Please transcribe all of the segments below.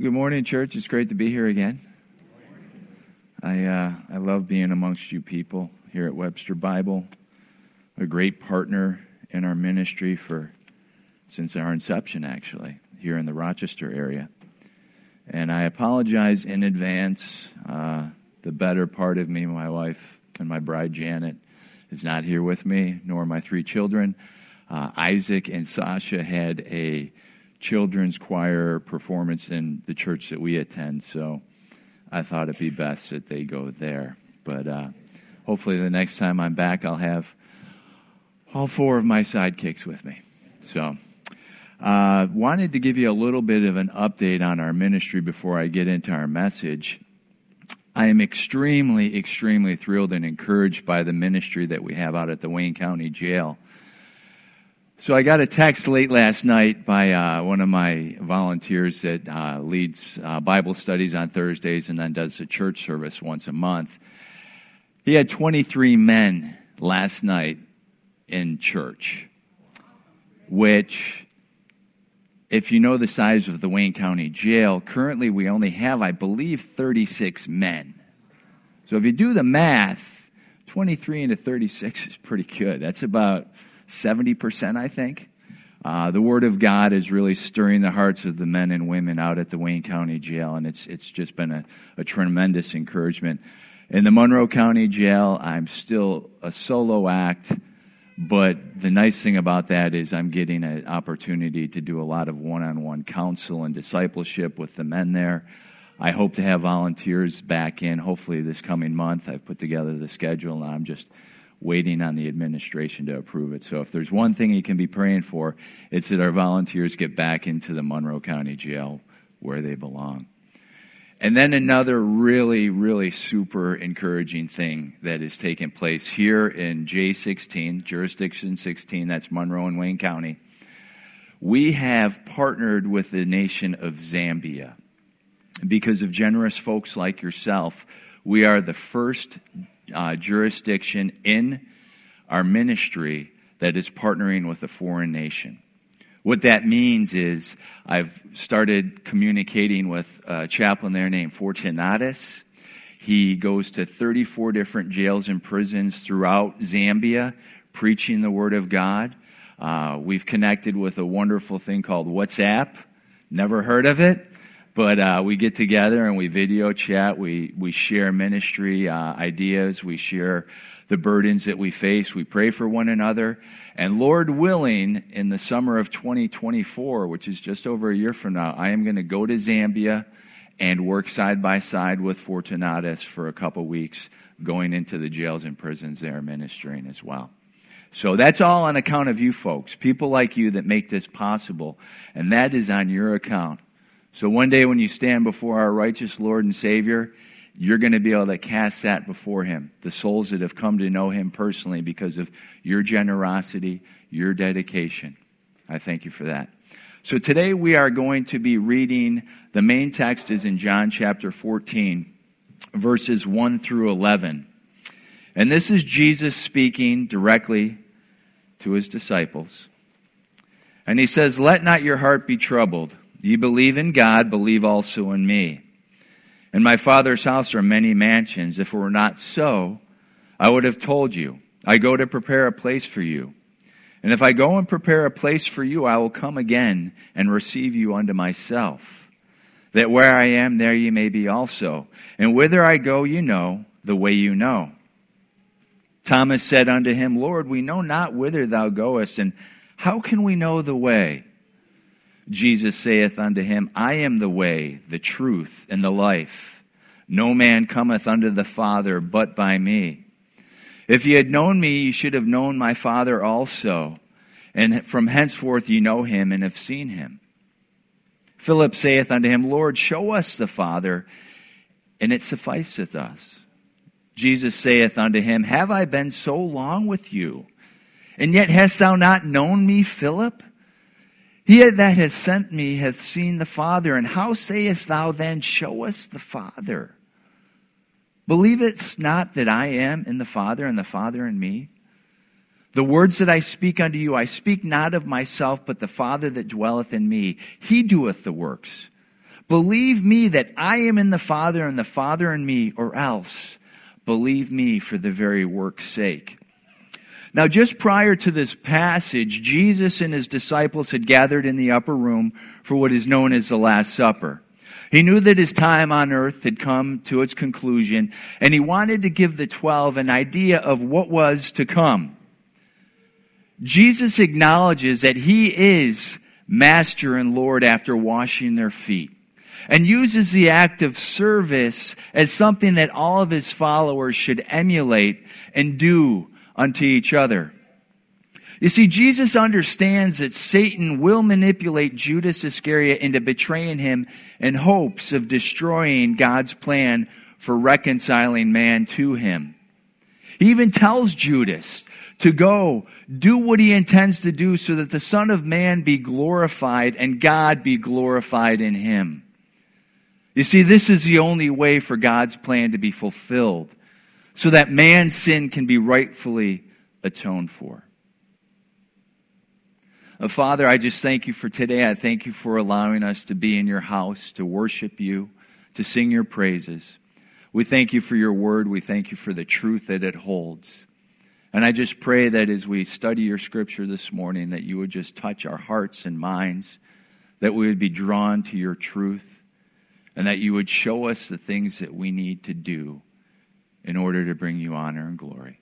Good morning, church. It's great to be here again. I uh, I love being amongst you people here at Webster Bible. A great partner in our ministry for since our inception, actually, here in the Rochester area. And I apologize in advance. Uh, the better part of me, my wife and my bride Janet, is not here with me, nor my three children. Uh, Isaac and Sasha had a children's choir performance in the church that we attend, so I thought it'd be best that they go there. But uh, hopefully, the next time I'm back, I'll have all four of my sidekicks with me. So, uh, wanted to give you a little bit of an update on our ministry before I get into our message. I am extremely, extremely thrilled and encouraged by the ministry that we have out at the Wayne County Jail. So I got a text late last night by uh, one of my volunteers that uh, leads uh, Bible studies on Thursdays and then does a church service once a month. He had 23 men last night in church, which, if you know the size of the Wayne County Jail, currently we only have, I believe, 36 men. So if you do the math, 23 into 36 is pretty good. That's about 70%, I think. Uh, the Word of God is really stirring the hearts of the men and women out at the Wayne County Jail, and it's, it's just been a, a tremendous encouragement. In the Monroe County Jail, I'm still a solo act, but the nice thing about that is I'm getting an opportunity to do a lot of one on one counsel and discipleship with the men there. I hope to have volunteers back in hopefully this coming month. I've put together the schedule, and I'm just waiting on the administration to approve it. So if there's one thing you can be praying for, it's that our volunteers get back into the Monroe County Jail where they belong. And then another really, really super encouraging thing that is taking place here in J16, jurisdiction 16, that's Monroe and Wayne County. We have partnered with the nation of Zambia. Because of generous folks like yourself, we are the first uh, jurisdiction in our ministry that is partnering with a foreign nation. What that means is I've started communicating with a chaplain there named Fortunatus. He goes to 34 different jails and prisons throughout Zambia, preaching the Word of God. Uh, we've connected with a wonderful thing called WhatsApp. Never heard of it? But uh, we get together and we video chat. We we share ministry uh, ideas. We share the burdens that we face. We pray for one another. And Lord willing, in the summer of 2024, which is just over a year from now, I am going to go to Zambia and work side by side with Fortunatus for a couple weeks, going into the jails and prisons there ministering as well. So that's all on account of you folks, people like you that make this possible, and that is on your account. So one day when you stand before our righteous Lord and Savior, you're going to be able to cast that before Him. The souls that have come to know Him personally because of your generosity, your dedication. I thank you for that. So today we are going to be reading, the main text is in John chapter 14, verses 1 through 11. And this is Jesus speaking directly to his disciples. And he says, Let not your heart be troubled. You believe in God, believe also in me. In my Father's house are many mansions. If it were not so, I would have told you. I go to prepare a place for you. And if I go and prepare a place for you, I will come again and receive you unto myself, that where I am, there ye may be also. And whither I go, you know, the way you know. Thomas said unto him, Lord, we know not whither thou goest, and how can we know the way? Jesus saith unto him, I am the way, the truth, and the life. No man cometh unto the Father but by me. If ye had known me, ye should have known my Father also. And from henceforth ye know him and have seen him. Philip saith unto him, Lord, show us the Father, and it sufficeth us. Jesus saith unto him, Have I been so long with you, and yet hast thou not known me, Philip? He that has sent me hath seen the Father. And how sayest thou then, Show us the Father? Believest not that I am in the Father, and the Father in me? The words that I speak unto you, I speak not of myself, but the Father that dwelleth in me. He doeth the works. Believe me that I am in the Father and the Father in me, or else believe me for the very work's sake. Now, just prior to this passage, Jesus and his disciples had gathered in the upper room for what is known as the Last Supper. He knew that his time on earth had come to its conclusion, and he wanted to give the twelve an idea of what was to come. Jesus acknowledges that he is Master and Lord after washing their feet, and uses the act of service as something that all of his followers should emulate and do unto each other. You see, Jesus understands that Satan will manipulate Judas Iscariot into betraying him in hopes of destroying God's plan for reconciling man to him. He even tells Judas to go do what he intends to do so that the Son of Man be glorified and God be glorified in him. You see, this is the only way for God's plan to be fulfilled so that man's sin can be rightfully atoned for. Uh, Father, I just thank you for today. I thank you for allowing us to be in your house, to worship you, to sing your praises. We thank you for your word. We thank you for the truth that it holds. And I just pray that as we study your scripture this morning, that you would just touch our hearts and minds, that we would be drawn to your truth, and that you would show us the things that we need to do in order to bring you honor and glory.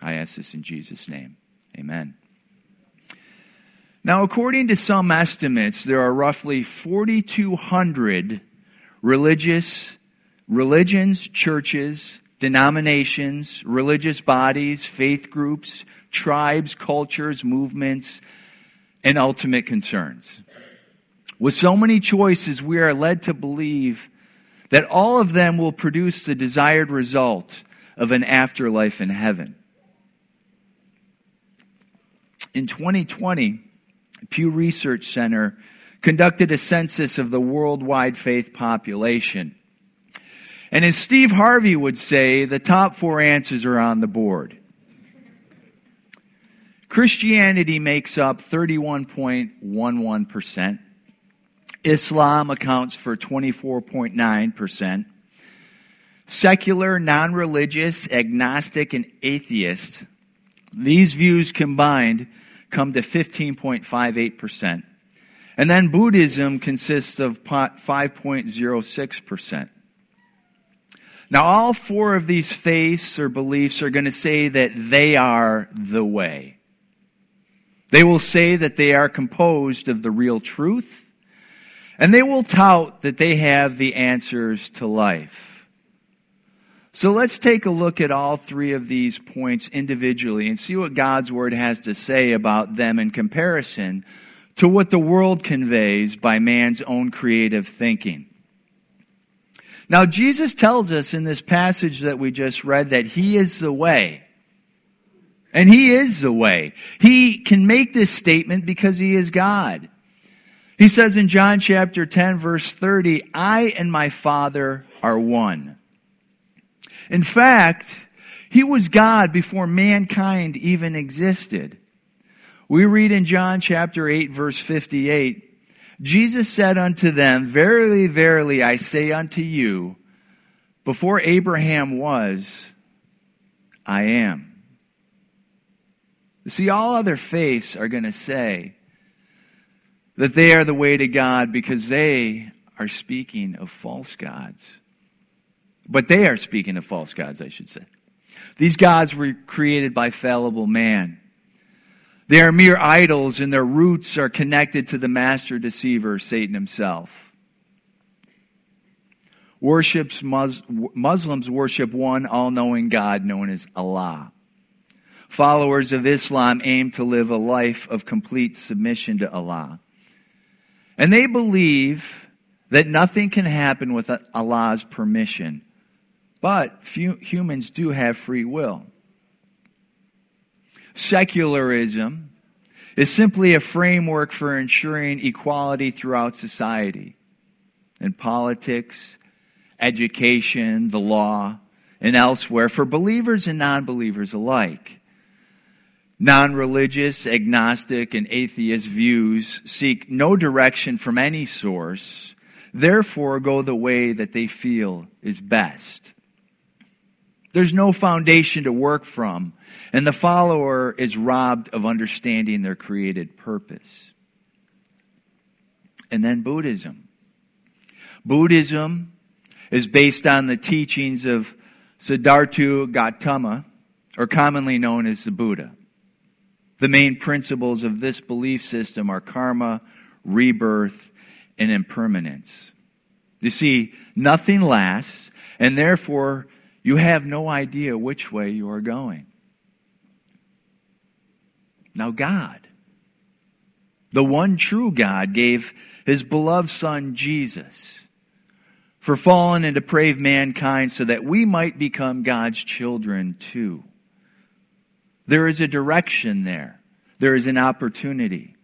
I ask this in Jesus' name. Amen. Now, according to some estimates, there are roughly 4,200 religious religions, churches, denominations, religious bodies, faith groups, tribes, cultures, movements, and ultimate concerns. With so many choices, we are led to believe that all of them will produce the desired result of an afterlife in heaven. In 2020, Pew Research Center conducted a census of the worldwide faith population. And as Steve Harvey would say, the top four answers are on the board. Christianity makes up 31.11%. Islam accounts for 24.9%. Secular, non religious, agnostic, and atheist, these views combined come to 15.58%. And then Buddhism consists of 5.06%. Now, all four of these faiths or beliefs are going to say that they are the way. They will say that they are composed of the real truth, and they will tout that they have the answers to life. So let's take a look at all three of these points individually and see what God's Word has to say about them in comparison to what the world conveys by man's own creative thinking. Now, Jesus tells us in this passage that we just read that He is the way. And He is the way. He can make this statement because He is God. He says in John chapter 10, verse 30, I and my Father are one. In fact, he was God before mankind even existed. We read in John chapter 8, verse 58 Jesus said unto them, Verily, verily, I say unto you, before Abraham was, I am. See, all other faiths are going to say that they are the way to God because they are speaking of false gods. But they are speaking of false gods, I should say. These gods were created by fallible man. They are mere idols, and their roots are connected to the master deceiver, Satan himself. Worships Muslims worship one all knowing God known as Allah. Followers of Islam aim to live a life of complete submission to Allah. And they believe that nothing can happen with Allah's permission but few, humans do have free will. Secularism is simply a framework for ensuring equality throughout society in politics, education, the law, and elsewhere for believers and non believers alike. Non religious, agnostic, and atheist views seek no direction from any source therefore go the way that they feel is best. There's no foundation to work from, and the follower is robbed of understanding their created purpose. And then Buddhism. Buddhism is based on the teachings of Siddhartha Gautama, or commonly known as the Buddha. The main principles of this belief system are karma, rebirth, and impermanence. You see, nothing lasts, and therefore you have no idea which way you are going. Now, God, the one true God, gave his beloved Son Jesus for fallen and depraved mankind so that we might become God's children too. There is a direction there. There is an opportunity.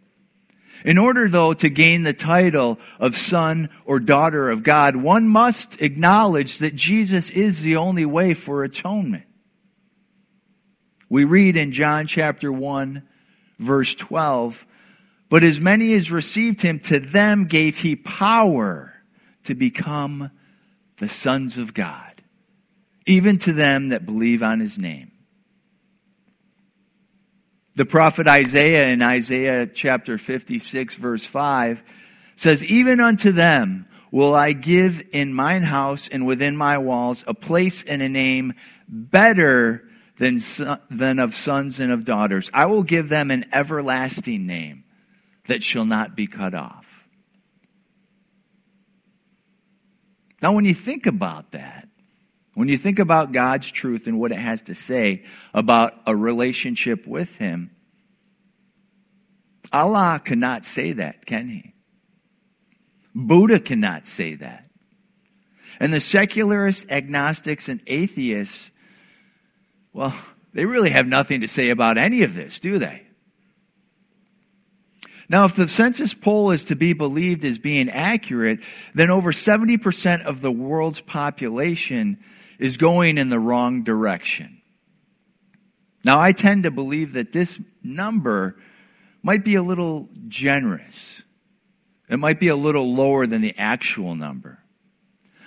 In order, though, to gain the title of son or daughter of God, one must acknowledge that Jesus is the only way for atonement. We read in John chapter 1, verse 12, But as many as received him, to them gave he power to become the sons of God, even to them that believe on his name the prophet Isaiah in Isaiah chapter 56, verse 5 says, Even unto them will I give in mine house and within my walls a place and a name better than, than of sons and of daughters. I will give them an everlasting name that shall not be cut off. Now, when you think about that, when you think about God's truth and what it has to say about a relationship with Him, Allah cannot say that, can He? Buddha cannot say that. And the secularists, agnostics, and atheists, well, they really have nothing to say about any of this, do they? Now, if the census poll is to be believed as being accurate, then over 70% of the world's population is going in the wrong direction. Now, I tend to believe that this number might be a little generous. It might be a little lower than the actual number.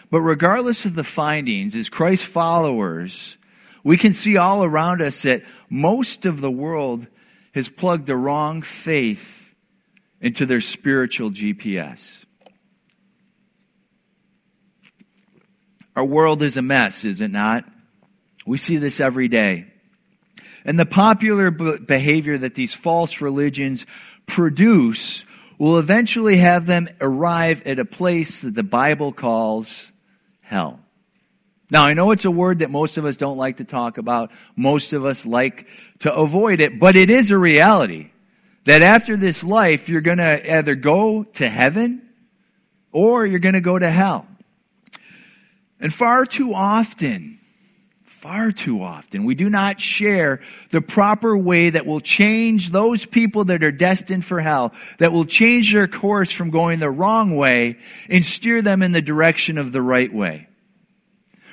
But regardless of the findings, as Christ followers, we can see all around us that most of the world has plugged the wrong faith into their spiritual GPS. Our world is a mess, is it not? We see this every day. And the popular behavior that these false religions produce will eventually have them arrive at a place that the Bible calls hell. Now, I know it's a word that most of us don't like to talk about. Most of us like to avoid it, but it is a reality that after this life, you're going to either go to heaven or you're going to go to hell. And far too often, far too often, we do not share the proper way that will change those people that are destined for hell, that will change their course from going the wrong way and steer them in the direction of the right way.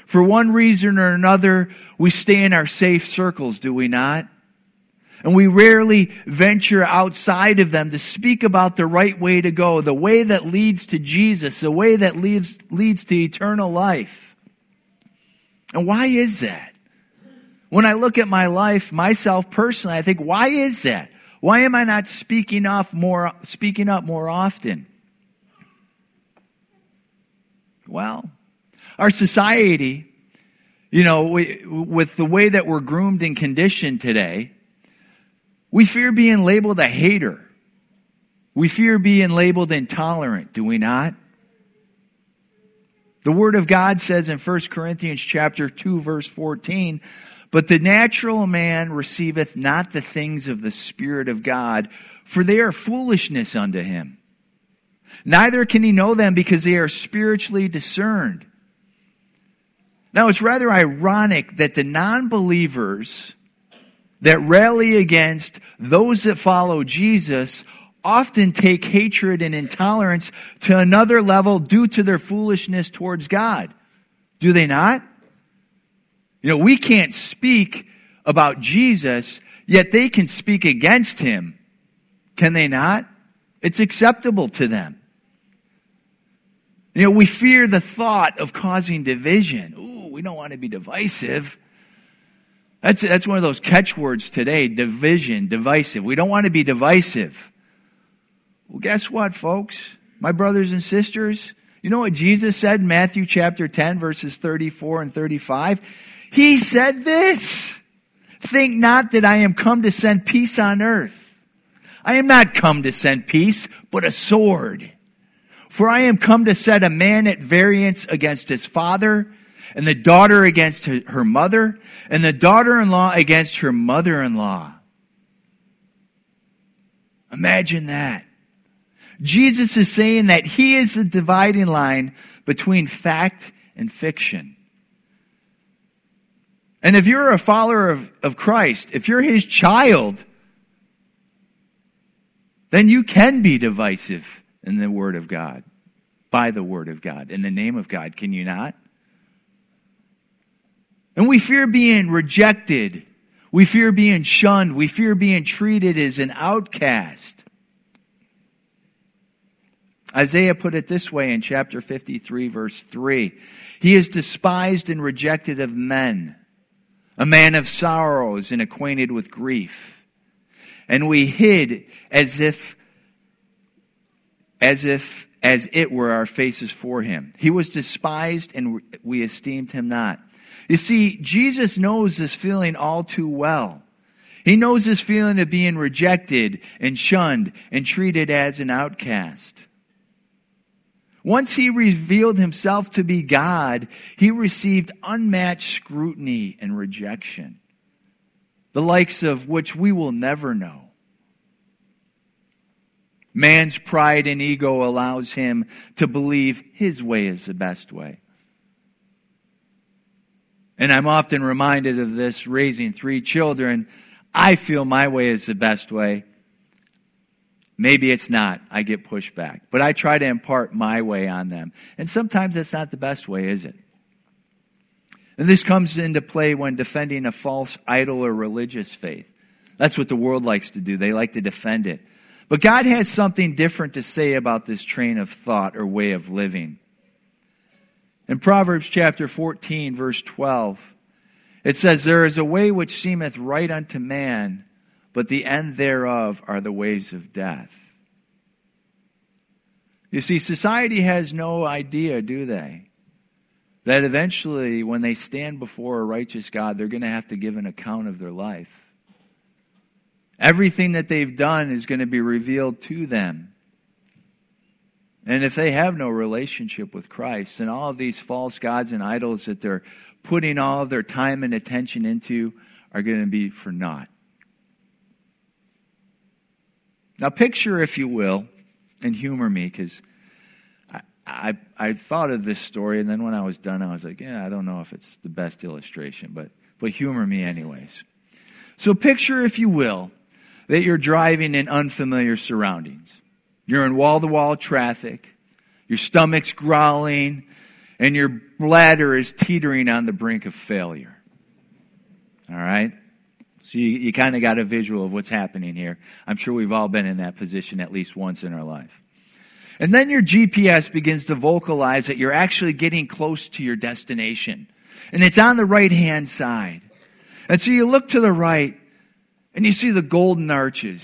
For one reason or another, we stay in our safe circles, do we not? And we rarely venture outside of them to speak about the right way to go, the way that leads to Jesus, the way that leads, leads to eternal life. And why is that? When I look at my life, myself personally, I think, why is that? Why am I not speaking off more, speaking up more often? Well, our society, you know, we, with the way that we're groomed and conditioned today, we fear being labeled a hater. We fear being labeled intolerant, do we not? The word of God says in 1 Corinthians chapter 2 verse 14, but the natural man receiveth not the things of the Spirit of God, for they are foolishness unto him. Neither can he know them because they are spiritually discerned. Now it's rather ironic that the non-believers that rally against those that follow Jesus often take hatred and intolerance to another level due to their foolishness towards God. Do they not? You know, we can't speak about Jesus, yet they can speak against him. Can they not? It's acceptable to them. You know, we fear the thought of causing division. Ooh, we don't want to be divisive. That's, that's one of those catchwords today division, divisive. We don't want to be divisive. Well, guess what, folks? My brothers and sisters, you know what Jesus said in Matthew chapter 10, verses 34 and 35? He said this Think not that I am come to send peace on earth. I am not come to send peace, but a sword. For I am come to set a man at variance against his father, and the daughter against her mother, and the daughter in law against her mother in law. Imagine that. Jesus is saying that he is the dividing line between fact and fiction. And if you're a follower of, of Christ, if you're his child, then you can be divisive in the Word of God, by the Word of God, in the name of God. Can you not? And we fear being rejected. We fear being shunned. We fear being treated as an outcast. Isaiah put it this way in chapter 53, verse 3 He is despised and rejected of men, a man of sorrows and acquainted with grief. And we hid as if as if as it were our faces for him. He was despised and we esteemed him not. You see, Jesus knows this feeling all too well. He knows this feeling of being rejected and shunned and treated as an outcast. Once he revealed himself to be God, he received unmatched scrutiny and rejection, the likes of which we will never know. Man's pride and ego allows him to believe his way is the best way. And I'm often reminded of this raising three children. I feel my way is the best way. Maybe it's not. I get pushback. But I try to impart my way on them. And sometimes that's not the best way, is it? And this comes into play when defending a false idol or religious faith. That's what the world likes to do. They like to defend it. But God has something different to say about this train of thought or way of living. In Proverbs chapter 14, verse 12, it says, There is a way which seemeth right unto man, but the end thereof are the ways of death. You see, society has no idea, do they? That eventually, when they stand before a righteous God, they're going to have to give an account of their life. Everything that they've done is going to be revealed to them. And if they have no relationship with Christ, and all of these false gods and idols that they're putting all of their time and attention into are going to be for naught. Now, picture, if you will, and humor me, because I, I, I, thought of this story, and then when I was done, I was like, yeah, I don't know if it's the best illustration, but, but humor me anyways. So, picture, if you will, that you're driving in unfamiliar surroundings. You're in wall to wall traffic, your stomach's growling, and your bladder is teetering on the brink of failure. All right? So you, you kind of got a visual of what's happening here. I'm sure we've all been in that position at least once in our life. And then your GPS begins to vocalize that you're actually getting close to your destination. And it's on the right hand side. And so you look to the right and you see the golden arches.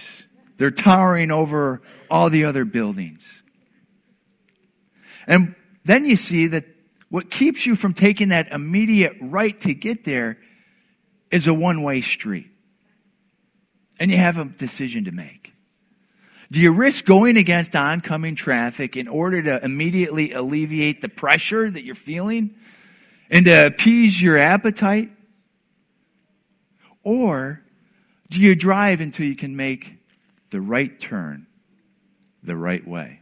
They're towering over all the other buildings. And then you see that what keeps you from taking that immediate right to get there is a one way street and you have a decision to make. Do you risk going against oncoming traffic in order to immediately alleviate the pressure that you're feeling and to appease your appetite? Or do you drive until you can make the right turn the right way?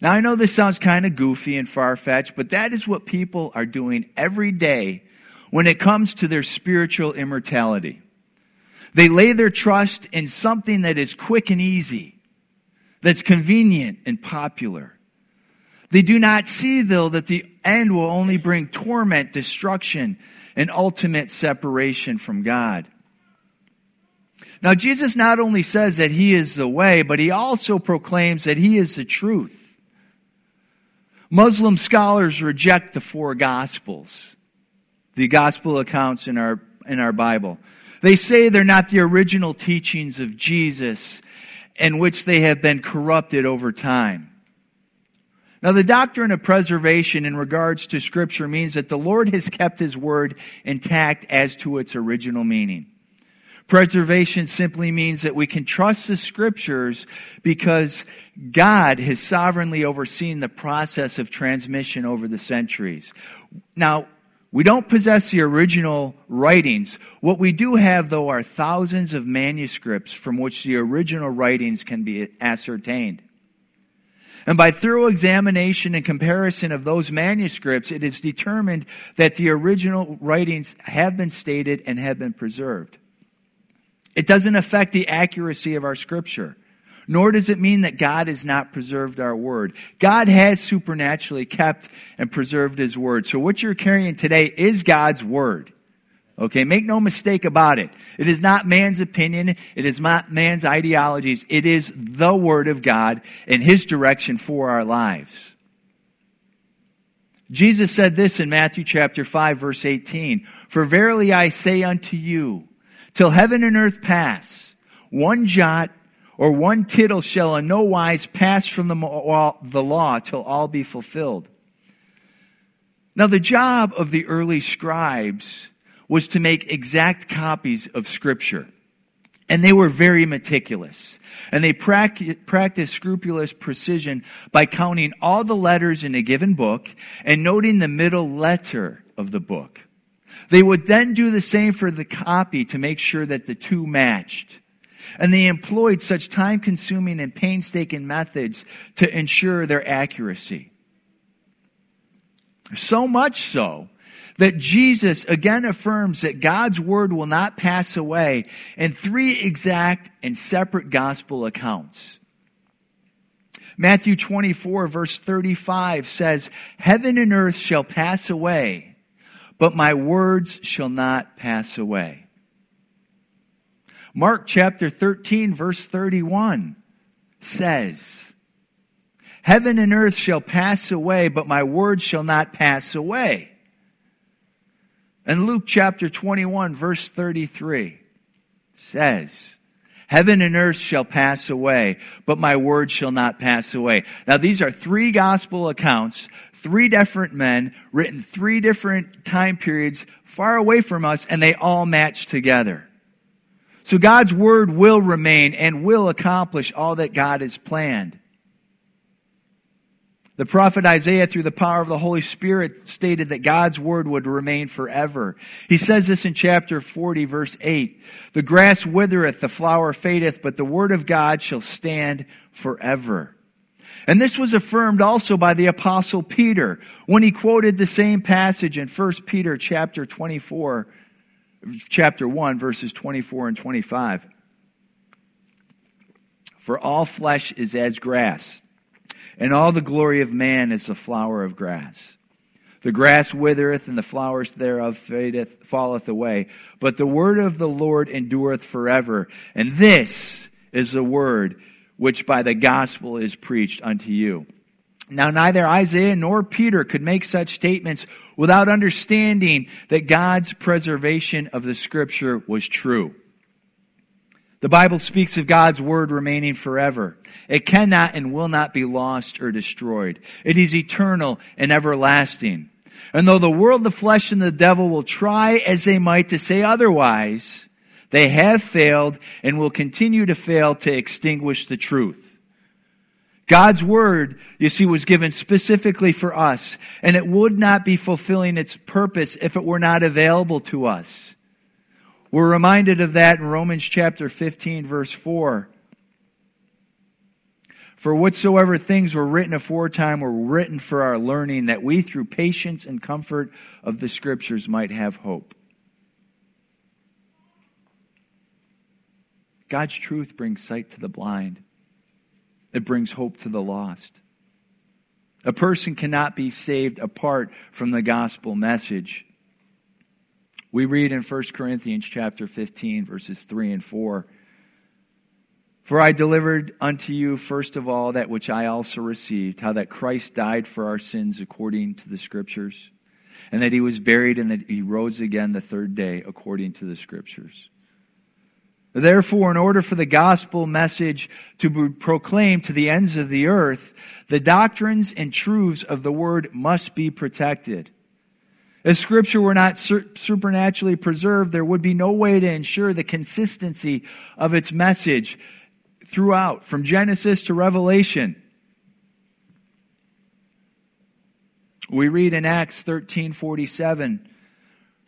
Now, I know this sounds kind of goofy and far fetched, but that is what people are doing every day when it comes to their spiritual immortality. They lay their trust in something that is quick and easy, that's convenient and popular. They do not see, though, that the end will only bring torment, destruction, and ultimate separation from God. Now, Jesus not only says that He is the way, but He also proclaims that He is the truth. Muslim scholars reject the four gospels, the gospel accounts in our, in our Bible. They say they're not the original teachings of Jesus, in which they have been corrupted over time. Now, the doctrine of preservation in regards to Scripture means that the Lord has kept His Word intact as to its original meaning. Preservation simply means that we can trust the Scriptures because God has sovereignly overseen the process of transmission over the centuries. Now, we don't possess the original writings. What we do have, though, are thousands of manuscripts from which the original writings can be ascertained. And by thorough examination and comparison of those manuscripts, it is determined that the original writings have been stated and have been preserved. It doesn't affect the accuracy of our scripture, nor does it mean that God has not preserved our word. God has supernaturally kept and preserved his word. So what you're carrying today is God's word. Okay, make no mistake about it. It is not man's opinion. It is not man's ideologies. It is the Word of God and His direction for our lives. Jesus said this in Matthew chapter 5 verse 18, For verily I say unto you, till heaven and earth pass, one jot or one tittle shall in no wise pass from the law till all be fulfilled. Now the job of the early scribes was to make exact copies of Scripture. And they were very meticulous. And they practiced scrupulous precision by counting all the letters in a given book and noting the middle letter of the book. They would then do the same for the copy to make sure that the two matched. And they employed such time consuming and painstaking methods to ensure their accuracy. So much so that Jesus again affirms that God's word will not pass away in three exact and separate gospel accounts. Matthew 24, verse 35 says, Heaven and earth shall pass away, but my words shall not pass away. Mark chapter 13, verse 31 says, Heaven and earth shall pass away, but my words shall not pass away. And Luke chapter 21, verse 33 says, Heaven and earth shall pass away, but my word shall not pass away. Now, these are three gospel accounts, three different men, written three different time periods, far away from us, and they all match together. So God's word will remain and will accomplish all that God has planned. The prophet Isaiah, through the power of the Holy Spirit, stated that God's word would remain forever. He says this in chapter 40, verse 8. The grass withereth, the flower fadeth, but the word of God shall stand forever. And this was affirmed also by the apostle Peter when he quoted the same passage in 1 Peter chapter 24, chapter 1, verses 24 and 25. For all flesh is as grass and all the glory of man is the flower of grass. The grass withereth, and the flowers thereof fadeth, falleth away. But the word of the Lord endureth forever. And this is the word which by the gospel is preached unto you. Now, neither Isaiah nor Peter could make such statements without understanding that God's preservation of the scripture was true. The Bible speaks of God's word remaining forever. It cannot and will not be lost or destroyed. It is eternal and everlasting. And though the world, the flesh, and the devil will try as they might to say otherwise, they have failed and will continue to fail to extinguish the truth. God's word, you see, was given specifically for us, and it would not be fulfilling its purpose if it were not available to us. We're reminded of that in Romans chapter 15, verse 4. For whatsoever things were written aforetime were written for our learning, that we through patience and comfort of the Scriptures might have hope. God's truth brings sight to the blind, it brings hope to the lost. A person cannot be saved apart from the gospel message. We read in 1 Corinthians chapter 15 verses 3 and 4 For I delivered unto you first of all that which I also received, how that Christ died for our sins according to the Scriptures, and that he was buried, and that he rose again the third day according to the Scriptures. Therefore, in order for the gospel message to be proclaimed to the ends of the earth, the doctrines and truths of the word must be protected. If scripture were not supernaturally preserved, there would be no way to ensure the consistency of its message throughout, from Genesis to Revelation. We read in Acts 13:47,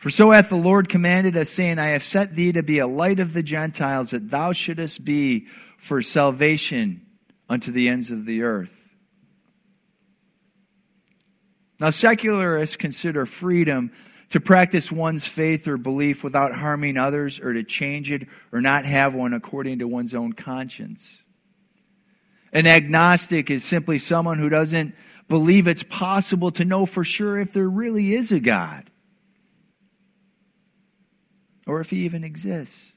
"For so hath the Lord commanded us, saying, I have set thee to be a light of the Gentiles, that thou shouldest be for salvation unto the ends of the earth." Now, secularists consider freedom to practice one's faith or belief without harming others or to change it or not have one according to one's own conscience. An agnostic is simply someone who doesn't believe it's possible to know for sure if there really is a God or if he even exists.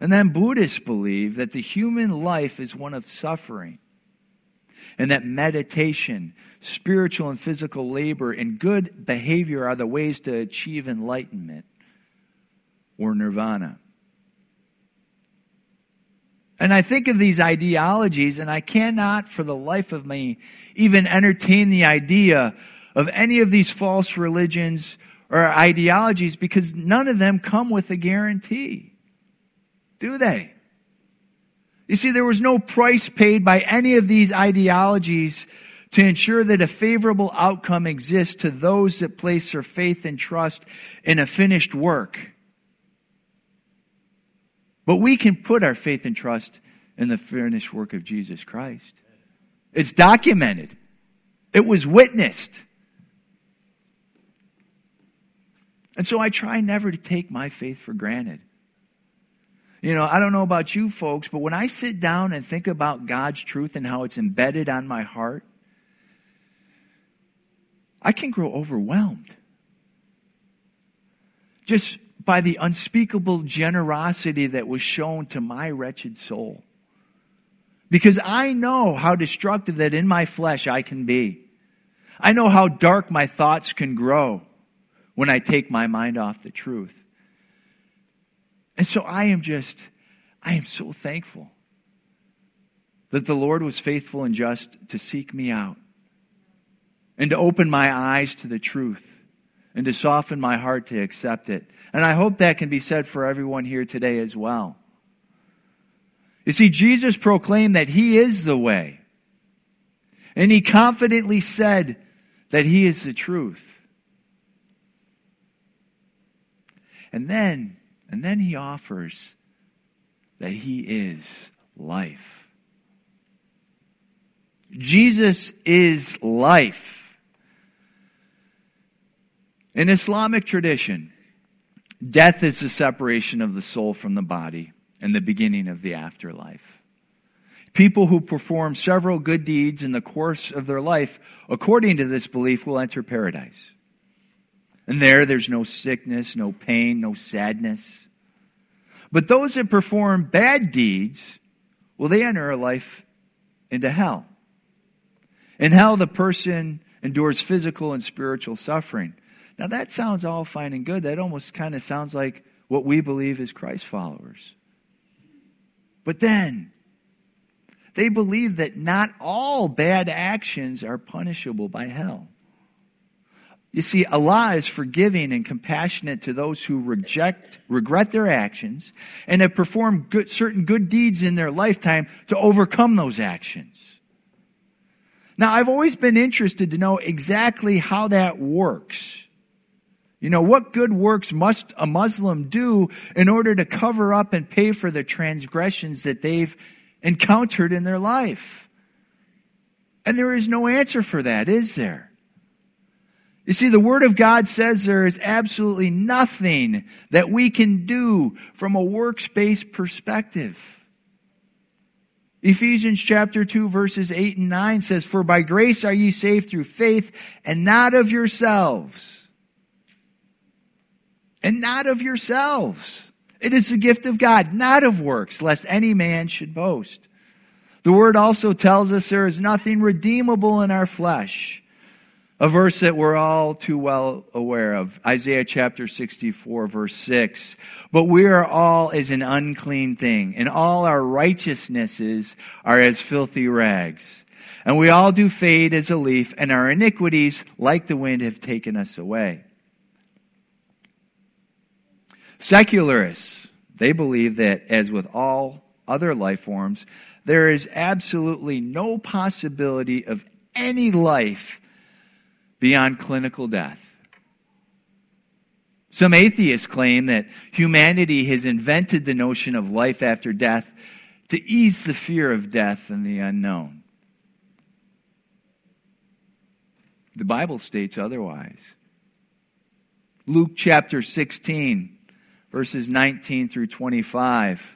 And then Buddhists believe that the human life is one of suffering and that meditation, spiritual and physical labor, and good behavior are the ways to achieve enlightenment or nirvana. And I think of these ideologies, and I cannot for the life of me even entertain the idea of any of these false religions or ideologies because none of them come with a guarantee. Do they? You see, there was no price paid by any of these ideologies to ensure that a favorable outcome exists to those that place their faith and trust in a finished work. But we can put our faith and trust in the finished work of Jesus Christ. It's documented. It was witnessed. And so I try never to take my faith for granted. You know, I don't know about you folks, but when I sit down and think about God's truth and how it's embedded on my heart, I can grow overwhelmed. Just by the unspeakable generosity that was shown to my wretched soul. Because I know how destructive that in my flesh I can be. I know how dark my thoughts can grow when I take my mind off the truth. And so I am just, I am so thankful that the Lord was faithful and just to seek me out and to open my eyes to the truth and to soften my heart to accept it. And I hope that can be said for everyone here today as well. You see, Jesus proclaimed that He is the way. And He confidently said that He is the truth. And then and then he offers that he is life. Jesus is life. In Islamic tradition, death is the separation of the soul from the body and the beginning of the afterlife. People who perform several good deeds in the course of their life, according to this belief, will enter paradise. And there, there's no sickness, no pain, no sadness. But those that perform bad deeds, well, they enter a life into hell. In hell, the person endures physical and spiritual suffering. Now, that sounds all fine and good. That almost kind of sounds like what we believe as Christ followers. But then, they believe that not all bad actions are punishable by hell. You see, Allah is forgiving and compassionate to those who reject, regret their actions, and have performed good, certain good deeds in their lifetime to overcome those actions. Now, I've always been interested to know exactly how that works. You know, what good works must a Muslim do in order to cover up and pay for the transgressions that they've encountered in their life? And there is no answer for that, is there? You see, the Word of God says there is absolutely nothing that we can do from a works based perspective. Ephesians chapter 2 verses 8 and 9 says, For by grace are ye saved through faith, and not of yourselves. And not of yourselves. It is the gift of God, not of works, lest any man should boast. The word also tells us there is nothing redeemable in our flesh. A verse that we're all too well aware of Isaiah chapter 64, verse 6. But we are all as an unclean thing, and all our righteousnesses are as filthy rags. And we all do fade as a leaf, and our iniquities, like the wind, have taken us away. Secularists, they believe that, as with all other life forms, there is absolutely no possibility of any life beyond clinical death. Some atheists claim that humanity has invented the notion of life after death to ease the fear of death and the unknown. The Bible states otherwise. Luke chapter 16, verses 19 through 25.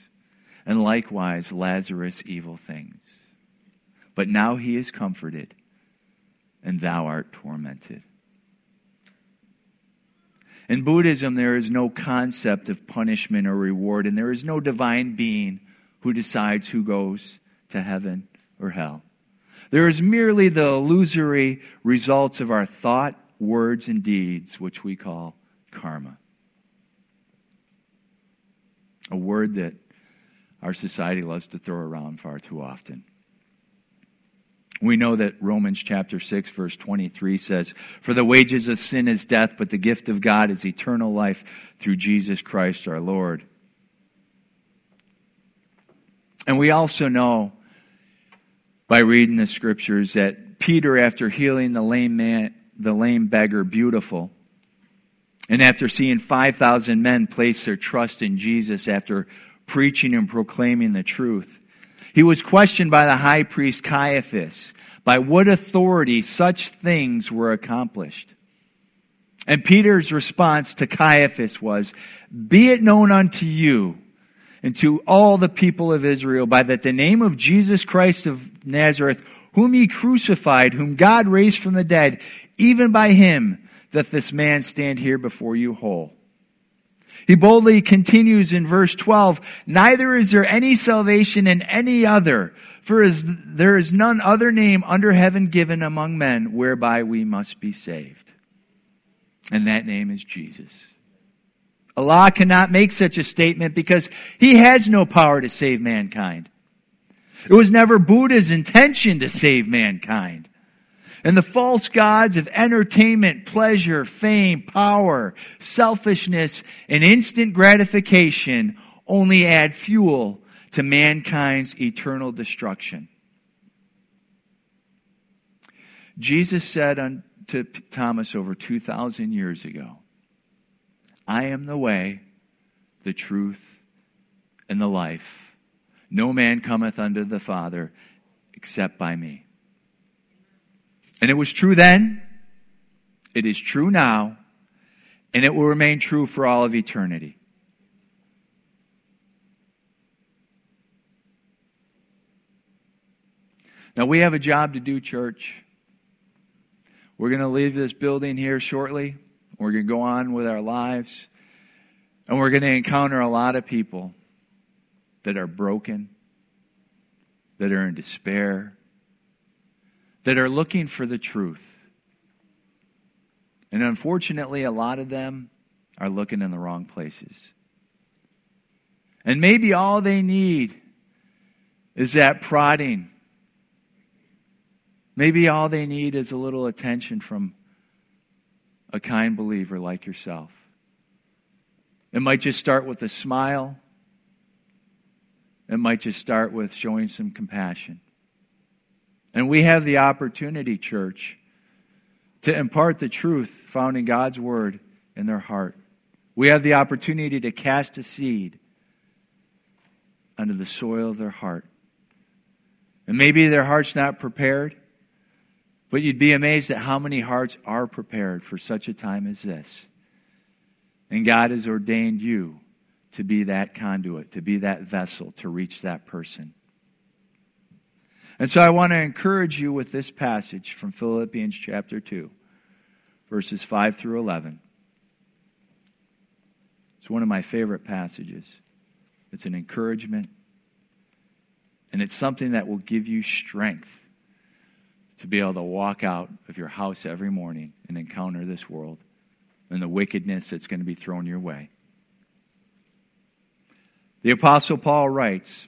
and likewise Lazarus evil things. But now he is comforted, and thou art tormented. In Buddhism, there is no concept of punishment or reward, and there is no divine being who decides who goes to heaven or hell. There is merely the illusory results of our thought, words, and deeds, which we call karma. A word that our society loves to throw around far too often. We know that Romans chapter 6 verse 23 says, For the wages of sin is death, but the gift of God is eternal life through Jesus Christ our Lord. And we also know by reading the scriptures that Peter, after healing the lame man, the lame beggar beautiful, and after seeing 5,000 men place their trust in Jesus after preaching and proclaiming the truth. He was questioned by the high priest Caiaphas by what authority such things were accomplished. And Peter's response to Caiaphas was, Be it known unto you and to all the people of Israel by that the name of Jesus Christ of Nazareth, whom ye crucified, whom God raised from the dead, even by him doth this man stand here before you whole. He boldly continues in verse 12, Neither is there any salvation in any other, for there is none other name under heaven given among men whereby we must be saved. And that name is Jesus. Allah cannot make such a statement because he has no power to save mankind. It was never Buddha's intention to save mankind. And the false gods of entertainment, pleasure, fame, power, selfishness, and instant gratification only add fuel to mankind's eternal destruction. Jesus said unto Thomas over 2,000 years ago, I am the way, the truth, and the life. No man cometh unto the Father except by me. And it was true then, it is true now, and it will remain true for all of eternity. Now, we have a job to do, church. We're going to leave this building here shortly. We're going to go on with our lives. And we're going to encounter a lot of people that are broken, that are in despair, that are looking for the truth. And unfortunately, a lot of them are looking in the wrong places. And maybe all they need is that prodding. Maybe all they need is a little attention from a kind believer like yourself. It might just start with a smile. It might just start with showing some compassion. And we have the opportunity, church, to impart the truth found in God's Word in their heart. We have the opportunity to cast a seed under the soil of their heart. And maybe their heart's not prepared, but you'd be amazed at how many hearts are prepared for such a time as this. And God has ordained you to be that conduit, to be that vessel, to reach that person. And so I want to encourage you with this passage from Philippians chapter 2, verses 5 through 11. It's one of my favorite passages. It's an encouragement, and it's something that will give you strength to be able to walk out of your house every morning and encounter this world and the wickedness that's going to be thrown your way. The Apostle Paul writes,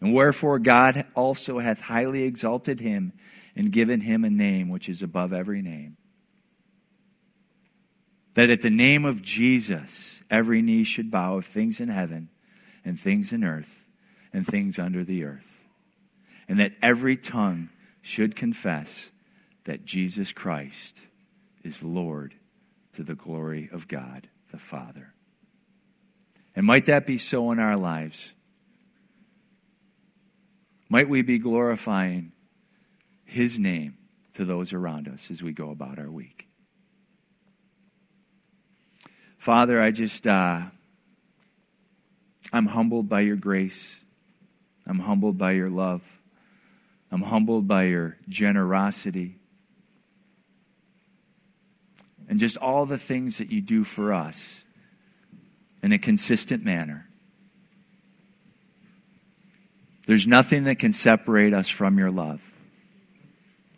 And wherefore God also hath highly exalted him and given him a name which is above every name. That at the name of Jesus every knee should bow of things in heaven and things in earth and things under the earth. And that every tongue should confess that Jesus Christ is Lord to the glory of God the Father. And might that be so in our lives? Might we be glorifying His name to those around us as we go about our week? Father, I just, uh, I'm humbled by your grace. I'm humbled by your love. I'm humbled by your generosity and just all the things that you do for us in a consistent manner. There's nothing that can separate us from your love.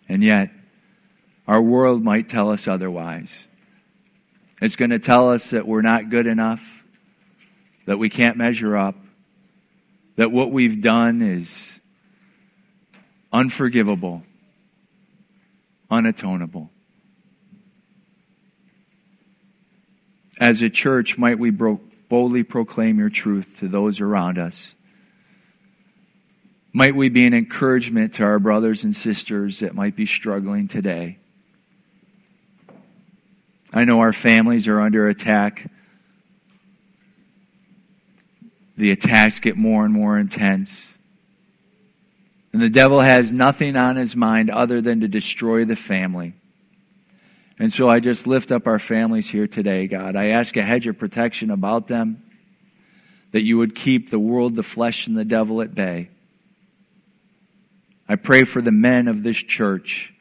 And yet, our world might tell us otherwise. It's going to tell us that we're not good enough, that we can't measure up, that what we've done is unforgivable, unatonable. As a church, might we boldly proclaim your truth to those around us. Might we be an encouragement to our brothers and sisters that might be struggling today. I know our families are under attack. The attacks get more and more intense. And the devil has nothing on his mind other than to destroy the family. And so I just lift up our families here today, God. I ask a hedge of protection about them, that you would keep the world, the flesh, and the devil at bay. I pray for the men of this church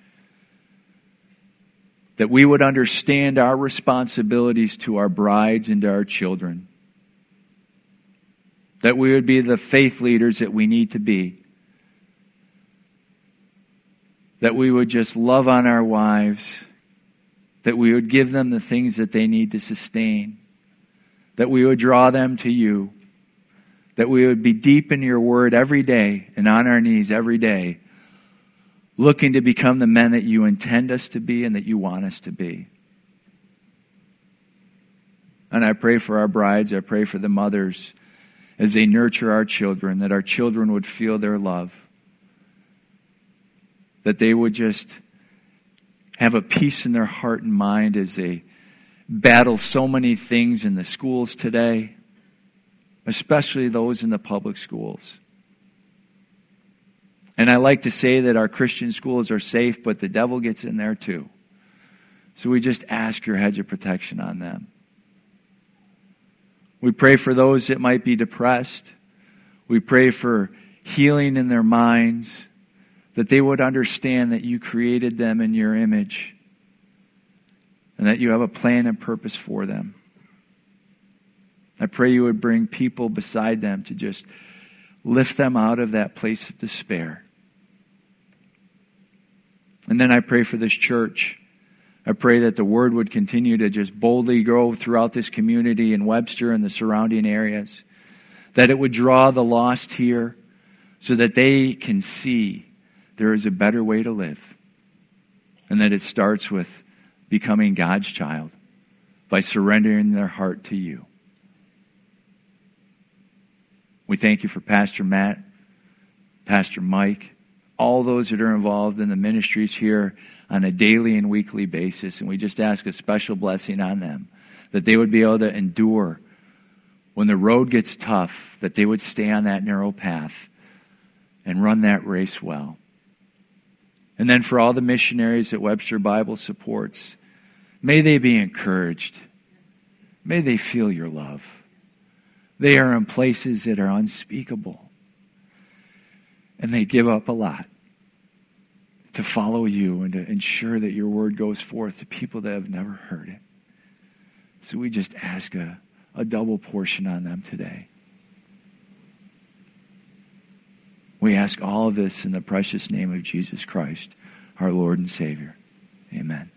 that we would understand our responsibilities to our brides and to our children, that we would be the faith leaders that we need to be, that we would just love on our wives. That we would give them the things that they need to sustain, that we would draw them to you, that we would be deep in your word every day and on our knees every day, looking to become the men that you intend us to be and that you want us to be. And I pray for our brides, I pray for the mothers as they nurture our children, that our children would feel their love, that they would just have a peace in their heart and mind as they battle so many things in the schools today, especially those in the public schools. And I like to say that our Christian schools are safe, but the devil gets in there too. So we just ask your hedge of protection on them. We pray for those that might be depressed. We pray for healing in their minds, that they would understand that you created them in your image and that you have a plan and purpose for them. I pray you would bring people beside them to just lift them out of that place of despair. And then I pray for this church. I pray that the word would continue to just boldly grow throughout this community in Webster and the surrounding areas. That it would draw the lost here so that they can see there is a better way to live. And that it starts with becoming God's child by surrendering their heart to you. We thank you for Pastor Matt, Pastor Mike, all those that are involved in the ministries here on a daily and weekly basis. And we just ask a special blessing on them that they would be able to endure when the road gets tough, that they would stay on that narrow path and run that race well. And then for all the missionaries that Webster Bible supports, may they be encouraged. May they feel your love. They are in places that are unspeakable. And they give up a lot to follow you and to ensure that your word goes forth to people that have never heard it. So we just ask a, a double portion on them today. We ask all of this in the precious name of Jesus Christ, our Lord and Savior. Amen.